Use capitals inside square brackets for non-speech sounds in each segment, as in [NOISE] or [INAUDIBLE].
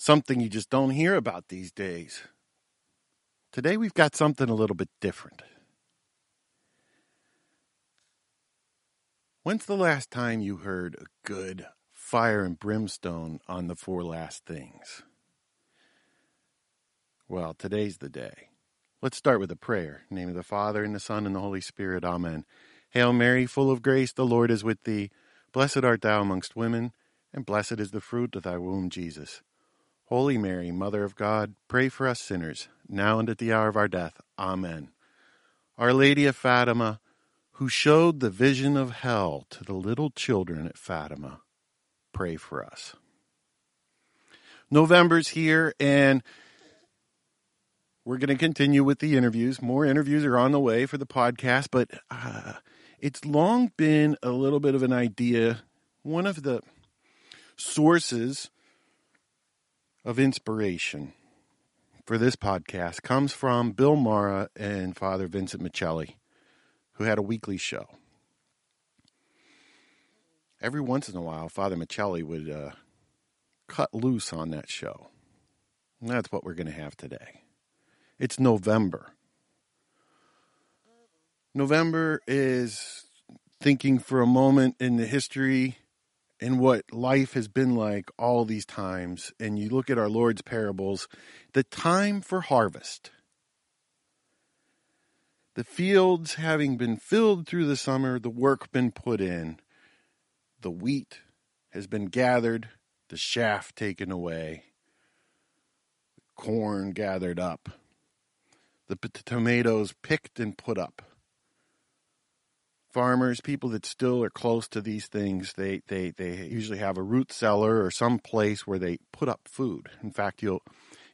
something you just don't hear about these days. Today we've got something a little bit different. When's the last time you heard a good fire and brimstone on the four last things? Well, today's the day. Let's start with a prayer. Name of the Father, and the Son, and the Holy Spirit. Amen. Hail Mary, full of grace, the Lord is with thee. Blessed art thou amongst women, and blessed is the fruit of thy womb, Jesus. Holy Mary, Mother of God, pray for us sinners, now and at the hour of our death. Amen. Our Lady of Fatima, who showed the vision of hell to the little children at Fatima, pray for us. November's here, and we're going to continue with the interviews. More interviews are on the way for the podcast, but uh, it's long been a little bit of an idea. One of the sources of inspiration for this podcast comes from Bill Marra and Father Vincent Miceli, who had a weekly show. Every once in a while, Father Miceli would uh, cut loose on that show. And that's what we're going to have today. It's November. November is thinking for a moment in the history and what life has been like all these times, and you look at our Lord's parables, the time for harvest. The fields having been filled through the summer, the work been put in, the wheat has been gathered, the chaff taken away, the corn gathered up, the tomatoes picked and put up farmers, people that still are close to these things, they, they, they usually have a root cellar or some place where they put up food. In fact, you'll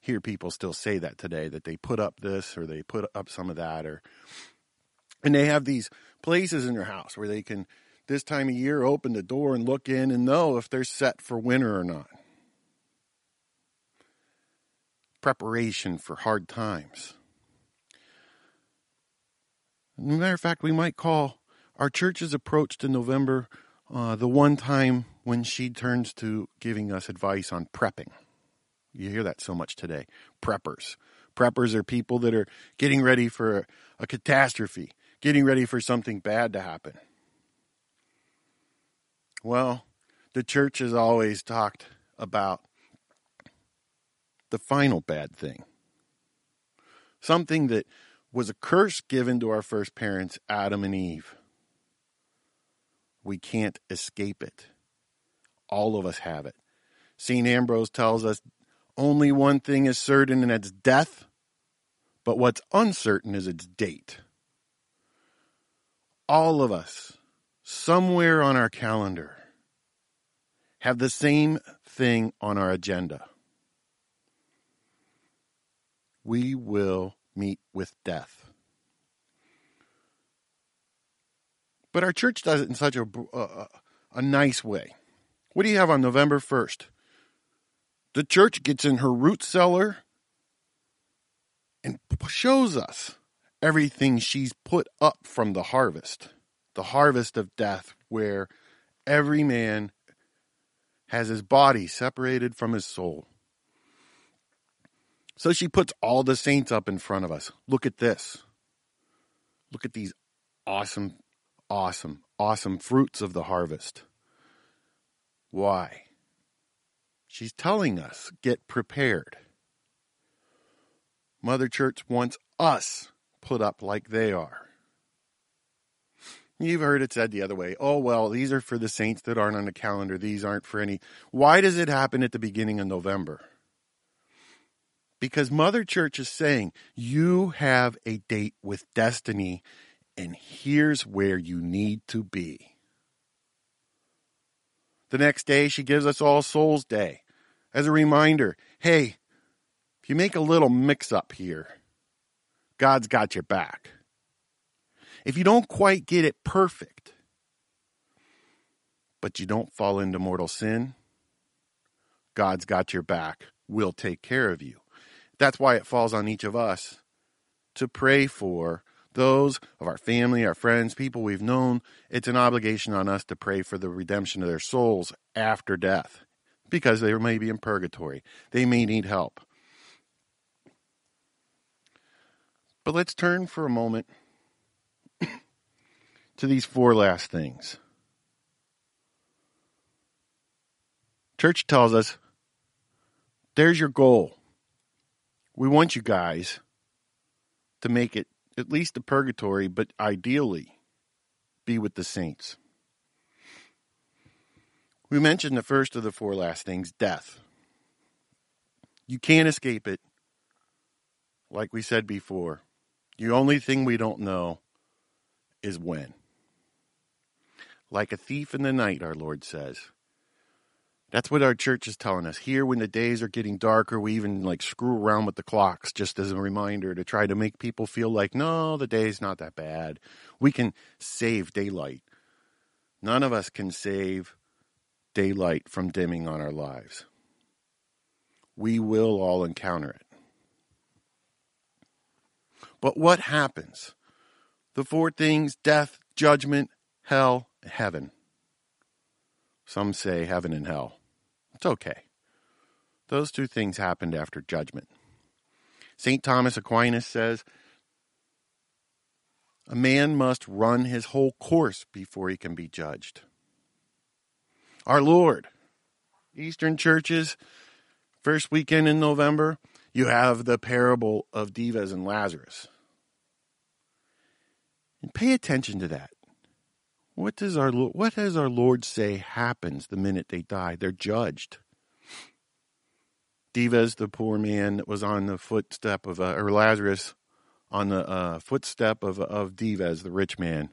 hear people still say that today, that they put up this or they put up some of that or and they have these places in their house where they can this time of year open the door and look in and know if they're set for winter or not. Preparation for hard times. As a matter of fact, we might call our church's approach to November, uh, the one time when she turns to giving us advice on prepping. You hear that so much today. Preppers. Preppers are people that are getting ready for a, a catastrophe, getting ready for something bad to happen. Well, the church has always talked about the final bad thing. Something that was a curse given to our first parents, Adam and Eve. We can't escape it. All of us have it. St. Ambrose tells us only one thing is certain, and that's death, but what's uncertain is its date. All of us, somewhere on our calendar, have the same thing on our agenda. We will meet with death. But our church does it in such a, a, uh, uh, a nice way. What do you have on November 1st? The church gets in her root cellar and shows us everything she's put up from the harvest, the harvest of death, where every man has his body separated from his soul. So she puts all the saints up in front of us. Look at this. Look at these awesome awesome, awesome fruits of the harvest. Why? She's telling us get prepared. Mother Church wants us put up like they are. You've heard it said the other way. Oh, well, these are for the saints that aren't on the calendar. These aren't for any. Why does it happen at the beginning of November? Because Mother Church is saying you have a date with destiny and here's where you need to be. The next day, she gives us All Souls Day as a reminder hey, if you make a little mix up here, God's got your back. If you don't quite get it perfect, but you don't fall into mortal sin, God's got your back. We'll take care of you. That's why it falls on each of us to pray for those of our family, our friends, people we've known, it's an obligation on us to pray for the redemption of their souls after death. because they may be in purgatory. They may need help. But let's turn for a moment [COUGHS] to these four last things. Church tells us there's your goal. We want you guys to make it at least a purgatory, but ideally be with the saints. We mentioned the first of the four last things death. You can't escape it. Like we said before, the only thing we don't know is when. Like a thief in the night, our Lord says. That's what our church is telling us. Here, when the days are getting darker, we even like screw around with the clocks just as a reminder to try to make people feel like, no, the day's not that bad. We can save daylight. None of us can save daylight from dimming on our lives. We will all encounter it. But what happens? The four things death, judgment, hell, heaven. Some say heaven and hell. It's okay. Those two things happened after judgment. St. Thomas Aquinas says a man must run his whole course before he can be judged. Our Lord, Eastern churches, first weekend in November, you have the parable of Dives and Lazarus. And pay attention to that. What does our what does our Lord say happens the minute they die? They're judged. Dives, the poor man that was on the footstep of, uh, or Lazarus, on the uh, footstep of of Dives, the rich man,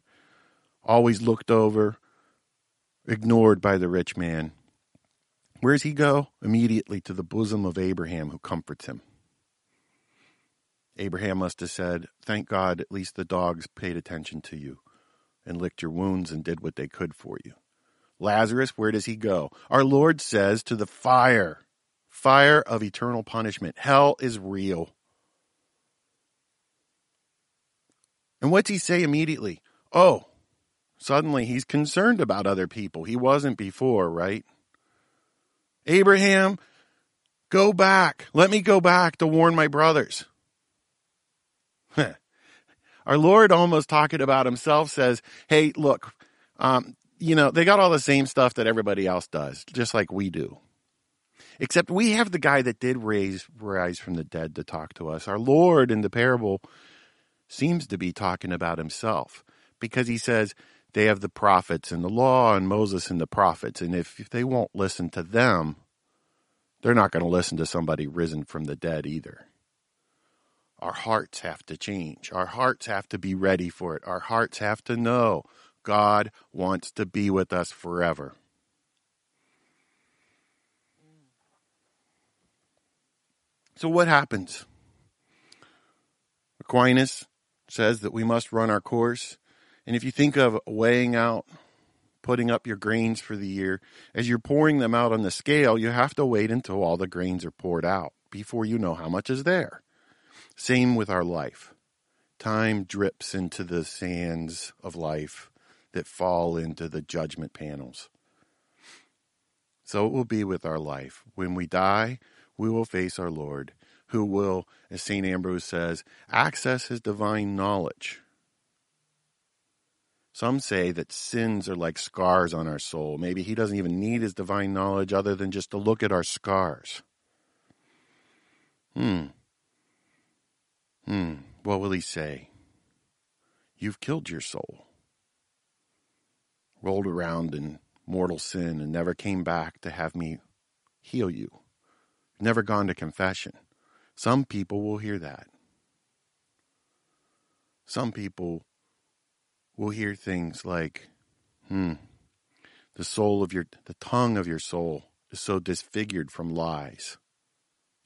always looked over, ignored by the rich man. Where does he go? Immediately to the bosom of Abraham, who comforts him. Abraham must have said, Thank God, at least the dogs paid attention to you and licked your wounds and did what they could for you. Lazarus, where does he go? Our Lord says to the fire, fire of eternal punishment. Hell is real. And what's he say immediately? Oh, suddenly he's concerned about other people. He wasn't before, right? Abraham, go back. Let me go back to warn my brothers. [LAUGHS] Our Lord, almost talking about himself, says, Hey, look, um, you know, they got all the same stuff that everybody else does, just like we do. Except we have the guy that did raise rise from the dead to talk to us. Our Lord in the parable seems to be talking about himself because he says they have the prophets and the law and Moses and the prophets. And if, if they won't listen to them, they're not going to listen to somebody risen from the dead either. Our hearts have to change. Our hearts have to be ready for it. Our hearts have to know God wants to be with us forever. So, what happens? Aquinas says that we must run our course. And if you think of weighing out, putting up your grains for the year, as you're pouring them out on the scale, you have to wait until all the grains are poured out before you know how much is there. Same with our life. Time drips into the sands of life that fall into the judgment panels. So it will be with our life. When we die, we will face our Lord, who will, as St. Ambrose says, access his divine knowledge. Some say that sins are like scars on our soul. Maybe he doesn't even need his divine knowledge other than just to look at our scars. Hmm. Hmm, what will he say? You've killed your soul. Rolled around in mortal sin and never came back to have me heal you. Never gone to confession. Some people will hear that. Some people will hear things like, hmm, the soul of your, the tongue of your soul is so disfigured from lies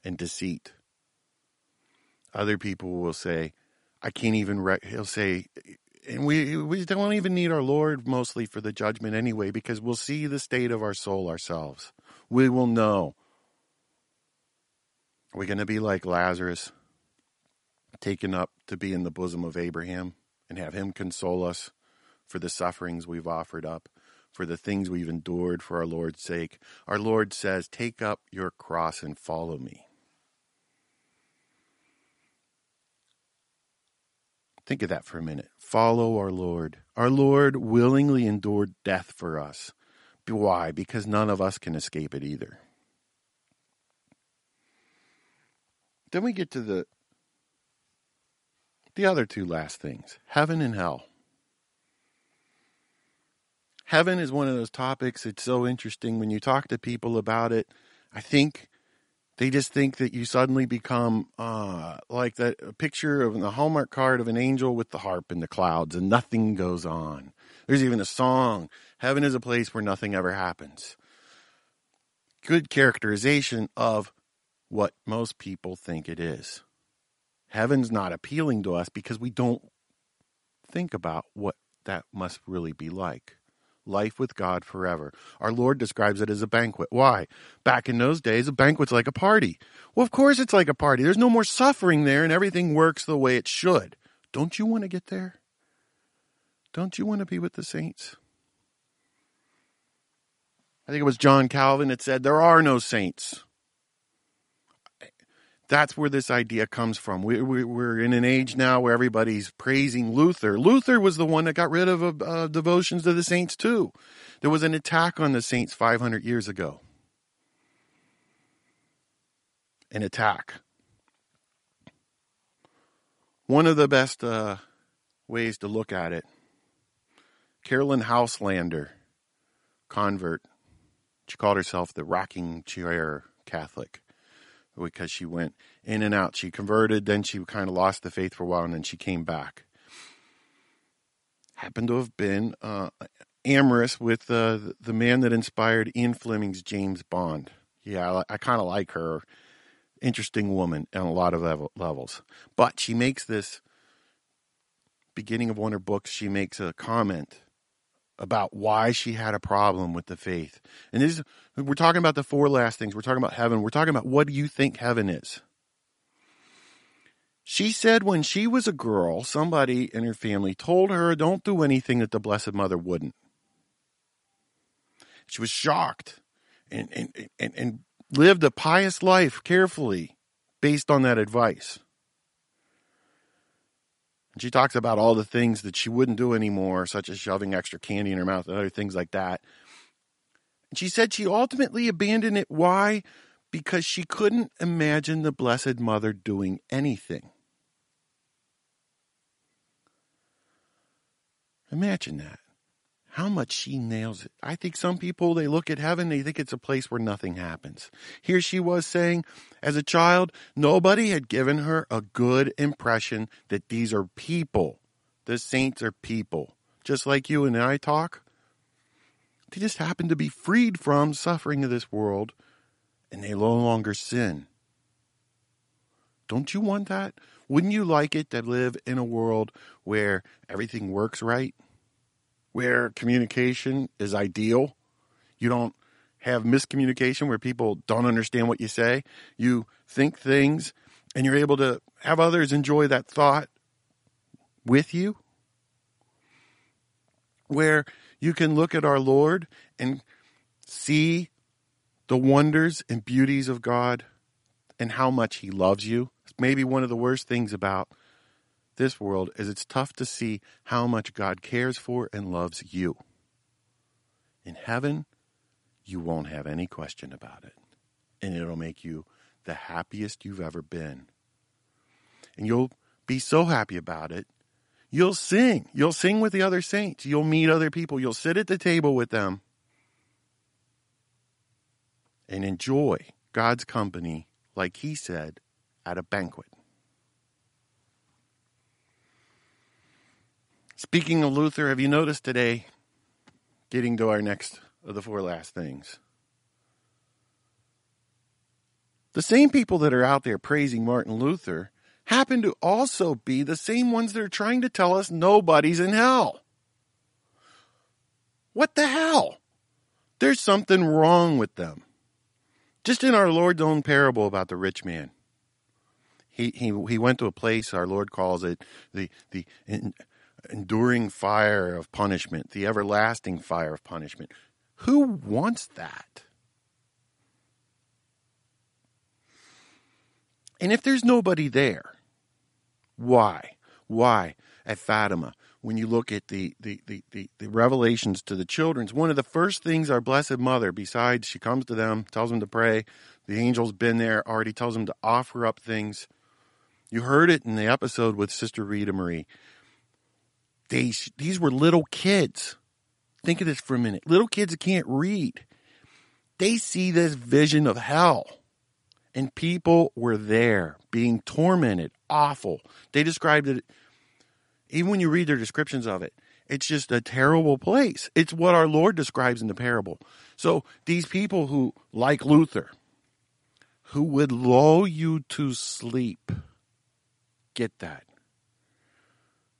and deceit other people will say, I can't even, re-. he'll say, and we, we don't even need our Lord mostly for the judgment anyway, because we'll see the state of our soul ourselves. We will know. Are we going to be like Lazarus, taken up to be in the bosom of Abraham and have him console us for the sufferings we've offered up? for the things we've endured for our Lord's sake. Our Lord says, Take up your cross and follow me. Think of that for a minute. Follow our Lord. Our Lord willingly endured death for us. Why? Because none of us can escape it either. Then we get to the the other two last things, heaven and hell. Heaven is one of those topics it's so interesting when you talk to people about it. I think they just think that you suddenly become uh, like that picture of the Hallmark card of an angel with the harp in the clouds and nothing goes on. There's even a song, Heaven is a place where nothing ever happens. Good characterization of what most people think it is. Heaven's not appealing to us because we don't think about what that must really be like life with God forever. Our Lord describes it as a banquet. Why? Back in those days, a banquet's like a party. Well, of course it's like a party. There's no more suffering there and everything works the way it should. Don't you want to get there? Don't you want to be with the saints? I think it was John Calvin that said, There are no saints. That's where this idea comes from. We, we, we're in an age now where everybody's praising Luther. Luther was the one that got rid of uh, devotions to the saints, too. There was an attack on the saints 500 years ago. An attack. One of the best uh, ways to look at it Carolyn Houselander, convert. She called herself the rocking chair Catholic because she went in and out. She converted, then she kind of lost the faith for a while, and then she came back. Happened to have been uh, amorous with uh, the man that inspired Ian Fleming's James Bond. Yeah, I, I kind of like her. Interesting woman on a lot of level, levels. But she makes this beginning of one of her books, she makes a comment about why she had a problem with the faith. And this we're talking about the four last things. We're talking about heaven. We're talking about what do you think heaven is? She said when she was a girl, somebody in her family told her, don't do anything that the Blessed Mother wouldn't. She was shocked and, and, and, and lived a pious life carefully based on that advice. And she talks about all the things that she wouldn't do anymore, such as shoving extra candy in her mouth and other things like that. And she said she ultimately abandoned it. Why? Because she couldn't imagine the Blessed Mother doing anything. Imagine that how much she nails it. I think some people, they look at heaven, they think it's a place where nothing happens. Here she was saying, as a child, nobody had given her a good impression that these are people. The saints are people. Just like you and I talk. They just happen to be freed from suffering of this world and they no longer sin. Don't you want that? Wouldn't you like it to live in a world where everything works right? Where communication is ideal. You don't have miscommunication where people don't understand what you say. You think things and you're able to have others enjoy that thought with you. Where you can look at our Lord and see the wonders and beauties of God and how much He loves you. It's maybe one of the worst things about this world is it's tough to see how much God cares for and loves you. In heaven, you won't have any question about it. And it'll make you the happiest you've ever been. And you'll be so happy about it. You'll sing. You'll sing with the other saints. You'll meet other people. You'll sit at the table with them and enjoy God's company, like he said, at a banquet. Speaking of Luther, have you noticed today, getting to our next of the four last things? The same people that are out there praising Martin Luther happen to also be the same ones that are trying to tell us nobody's in hell. What the hell? There's something wrong with them. Just in our Lord's own parable about the rich man. He, he, he went to a place, our Lord calls it the, the enduring fire of punishment, the everlasting fire of punishment. Who wants that? And if there's nobody there, why? Why at Fatima? When you look at the, the, the, the, the revelations to the children's, one of the first things our Blessed Mother, besides she comes to them, tells them to pray, the angel's been there, already tells them to offer up things. You heard it in the episode with Sister Rita Marie. They, these were little kids. Think of this for a minute. Little kids that can't read. They see this vision of hell. And people were there being tormented, awful. They described it, even when you read their descriptions of it, it's just a terrible place. It's what our Lord describes in the parable. So these people who, like Luther, who would lull you to sleep, get that.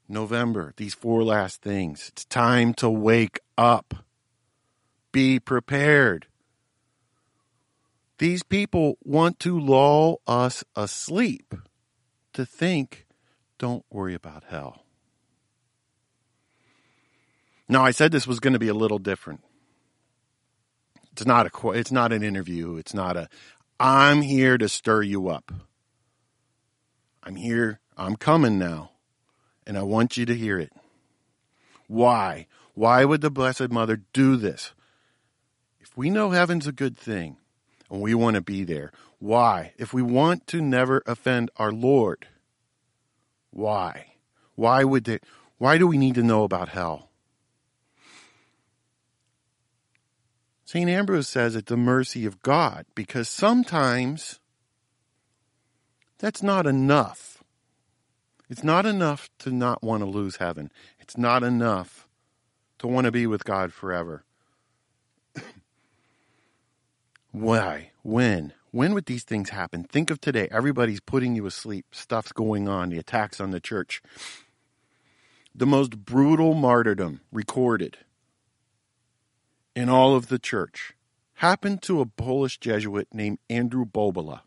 November, these four last things. It's time to wake up. Be prepared. These people want to lull us asleep to think, don't worry about hell. Now, I said this was going to be a little different. It's not a it's not an interview. It's not a I'm here to stir you up. I'm here. I'm coming now and I want you to hear it. Why? Why would the Blessed Mother do this? If we know heaven's a good thing and we want to be there, why? If we want to never offend our Lord, why? Why would they, why do we need to know about hell? St. Ambrose says at the mercy of God because sometimes that's not enough. It's not enough to not want to lose heaven. It's not enough to want to be with God forever. [COUGHS] Why? When? When would these things happen? Think of today. Everybody's putting you asleep. Stuff's going on. The attacks on the church. The most brutal martyrdom recorded in all of the church happened to a Polish Jesuit named Andrew Bobola.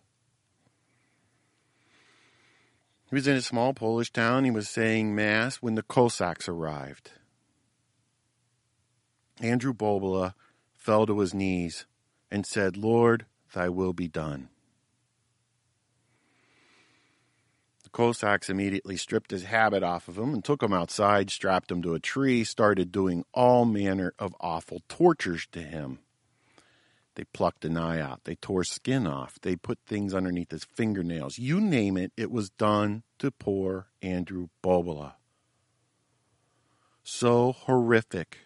He was in a small Polish town. He was saying Mass when the Cossacks arrived. Andrew Bobola fell to his knees and said, Lord, thy will be done. The Cossacks immediately stripped his habit off of him and took him outside, strapped him to a tree, started doing all manner of awful tortures to him. They plucked an eye out. They tore skin off. They put things underneath his fingernails. You name it, it was done to poor Andrew Bobola. So horrific.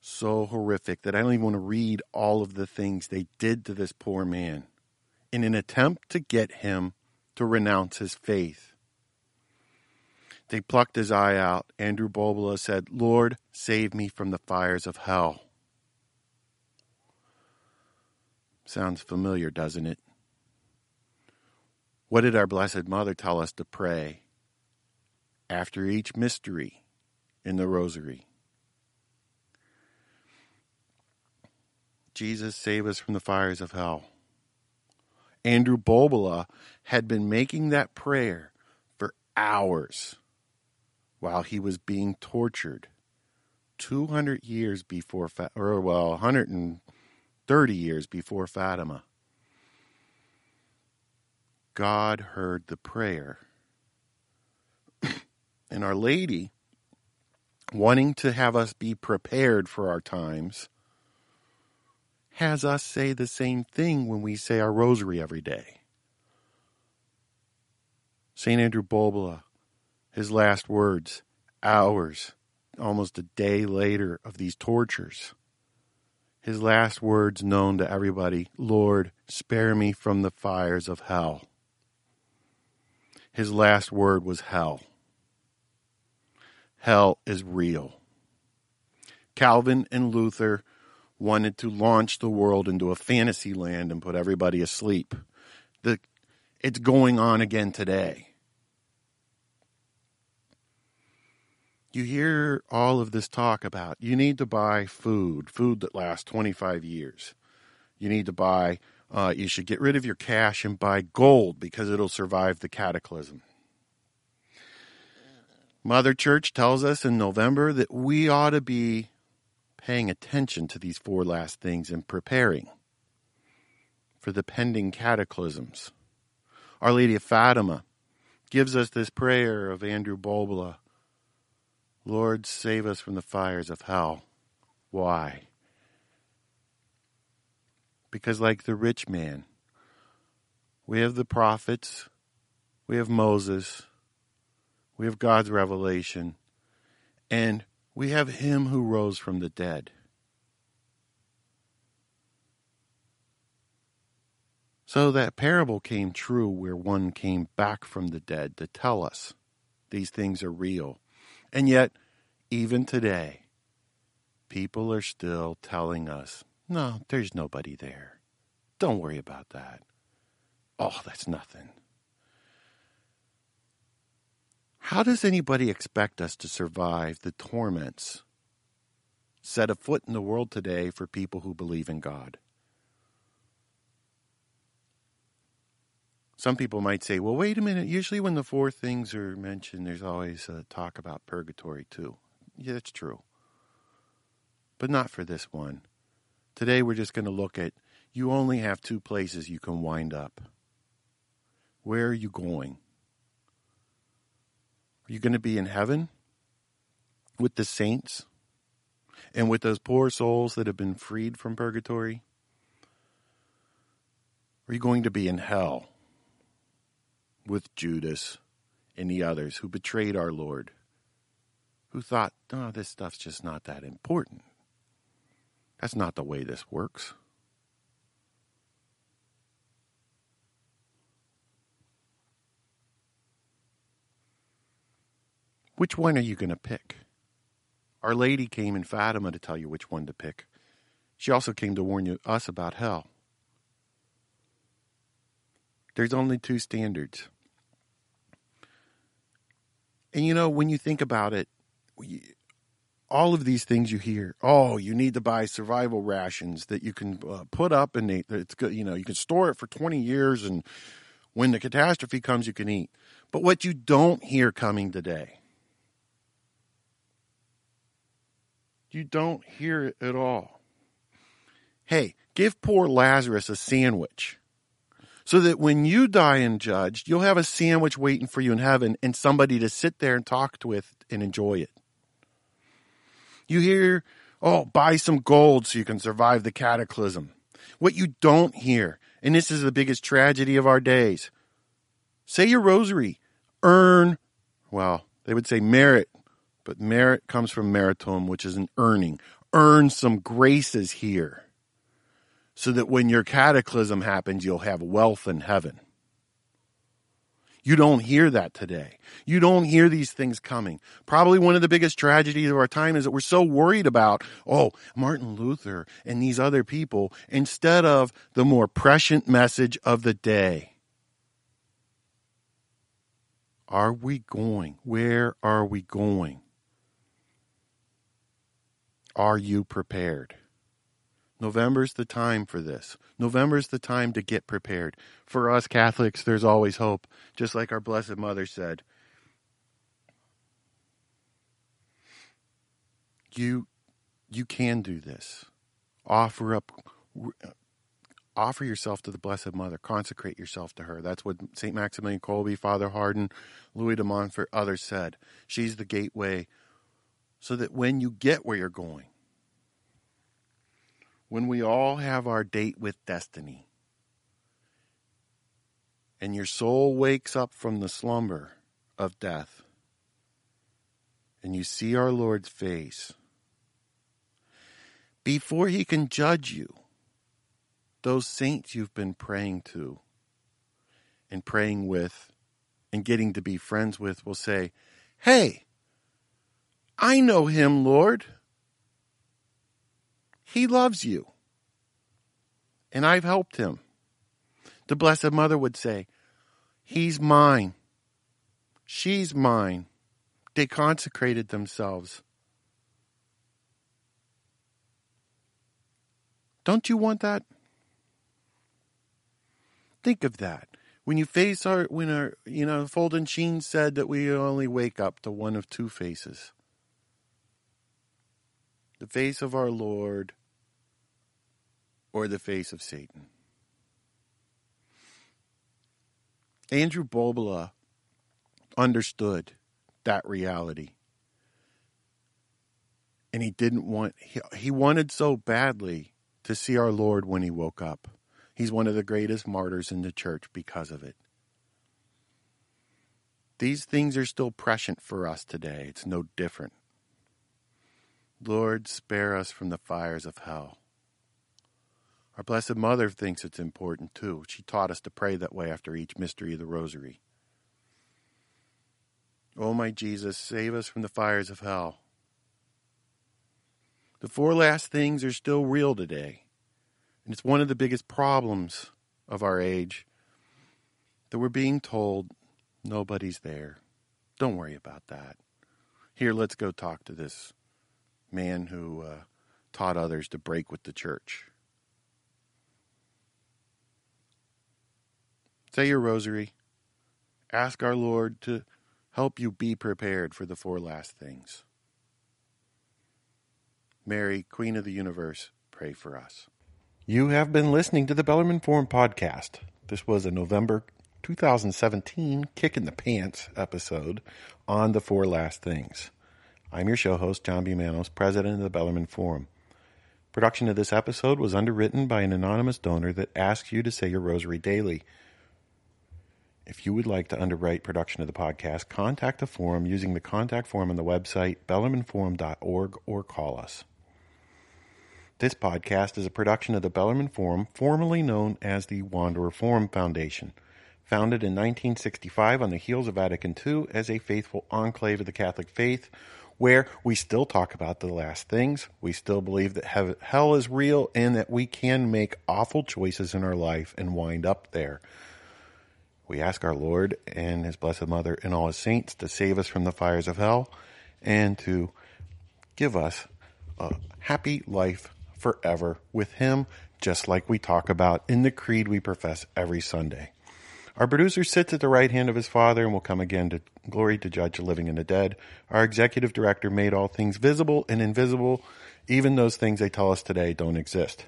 So horrific that I don't even want to read all of the things they did to this poor man in an attempt to get him to renounce his faith. They plucked his eye out. Andrew Bobola said, Lord, save me from the fires of hell. Sounds familiar, doesn't it? What did our Blessed Mother tell us to pray after each mystery in the Rosary? Jesus, save us from the fires of hell. Andrew Bobola had been making that prayer for hours while he was being tortured 200 years before, or well, 100 and 30 years before Fatima. God heard the prayer. [COUGHS] and Our Lady, wanting to have us be prepared for our times, has us say the same thing when we say our rosary every day. St. Andrew Bobola, his last words, hours, almost a day later of these tortures his last words known to everybody Lord, spare me from the fires of hell. His last word was hell. Hell is real. Calvin and Luther wanted to launch the world into a fantasy land and put everybody asleep. The, it's going on again today. You hear all of this talk about you need to buy food, food that lasts 25 years. You need to buy, uh, you should get rid of your cash and buy gold because it'll survive the cataclysm. Mother Church tells us in November that we ought to be paying attention to these four last things and preparing for the pending cataclysms. Our Lady of Fatima gives us this prayer of Andrew Bobola Lord, save us from the fires of hell. Why? Because, like the rich man, we have the prophets, we have Moses, we have God's revelation, and we have Him who rose from the dead. So that parable came true where one came back from the dead to tell us these things are real. And yet, even today, people are still telling us, no, there's nobody there. Don't worry about that. Oh, that's nothing. How does anybody expect us to survive the torments set afoot in the world today for people who believe in God? Some people might say, well, wait a minute. Usually, when the four things are mentioned, there's always a talk about purgatory, too. Yeah, that's true. But not for this one. Today, we're just going to look at you only have two places you can wind up. Where are you going? Are you going to be in heaven with the saints and with those poor souls that have been freed from purgatory? Are you going to be in hell with Judas and the others who betrayed our Lord, who thought, no, this stuff's just not that important? That's not the way this works. Which one are you going to pick? Our Lady came in Fatima to tell you which one to pick. She also came to warn you, us about hell. There's only two standards. And you know, when you think about it, all of these things you hear, oh, you need to buy survival rations that you can uh, put up and they, it's good, you know, you can store it for 20 years and when the catastrophe comes, you can eat. But what you don't hear coming today You don't hear it at all. Hey, give poor Lazarus a sandwich so that when you die and judged, you'll have a sandwich waiting for you in heaven and somebody to sit there and talk with and enjoy it. You hear, oh, buy some gold so you can survive the cataclysm. What you don't hear, and this is the biggest tragedy of our days, say your rosary, earn, well, they would say merit but merit comes from meritum, which is an earning. Earn some graces here so that when your cataclysm happens, you'll have wealth in heaven. You don't hear that today. You don't hear these things coming. Probably one of the biggest tragedies of our time is that we're so worried about, oh, Martin Luther and these other people, instead of the more prescient message of the day. Are we going? Where are we going? Are you prepared? November's the time for this. November's the time to get prepared. For us Catholics, there's always hope, just like our Blessed Mother said. You you can do this. Offer up offer yourself to the Blessed Mother. Consecrate yourself to her. That's what St. Maximilian Kolbe, Father Hardon, Louis de Montfort, others said. She's the gateway so that when you get where you're going, when we all have our date with destiny, and your soul wakes up from the slumber of death, and you see our Lord's face, before he can judge you, those saints you've been praying to and praying with and getting to be friends with will say, Hey, I know him, Lord. He loves you. And I've helped him. The Blessed Mother would say, He's mine. She's mine. They consecrated themselves. Don't you want that? Think of that. When you face our, when our, you know, Fulton Sheen said that we only wake up to one of two faces the face of our Lord or the face of Satan. Andrew Bobola understood that reality. And he didn't want, he, he wanted so badly to see our Lord when he woke up. He's one of the greatest martyrs in the church because of it. These things are still prescient for us today. It's no different. Lord, spare us from the fires of hell. Our Blessed Mother thinks it's important too. She taught us to pray that way after each mystery of the Rosary. O oh, my Jesus, save us from the fires of hell. The four last things are still real today. And it's one of the biggest problems of our age that we're being told nobody's there. Don't worry about that. Here, let's go talk to this man who uh, taught others to break with the church. Say your rosary. Ask our Lord to help you be prepared for the four last things. Mary, Queen of the Universe, pray for us. You have been listening to the Bellarmine Forum podcast. This was a November 2017 Kick in the Pants episode on the four last things. I'm your show host, John B. Manos, president of the Bellarmine Forum. Production of this episode was underwritten by an anonymous donor that asks you to say your rosary daily. If you would like to underwrite production of the podcast, contact the forum using the contact form on the website bellarmineforum.org or call us. This podcast is a production of the Bellarmine Forum, formerly known as the Wanderer Forum Foundation, founded in 1965 on the heels of Vatican II as a faithful enclave of the Catholic faith, where we still talk about the last things. We still believe that hell is real and that we can make awful choices in our life and wind up there. We ask our Lord and His Blessed Mother and all His saints to save us from the fires of hell and to give us a happy life forever with Him, just like we talk about in the creed we profess every Sunday. Our producer sits at the right hand of his Father and will come again to glory to judge the living and the dead. Our executive director made all things visible and invisible, even those things they tell us today don't exist.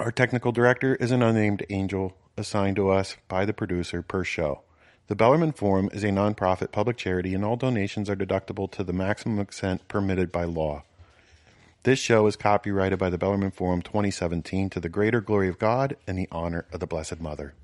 Our technical director is an unnamed angel assigned to us by the producer per show. The Bellarmine Forum is a nonprofit public charity, and all donations are deductible to the maximum extent permitted by law. This show is copyrighted by the Bellarmine Forum 2017 to the greater glory of God and the honor of the Blessed Mother.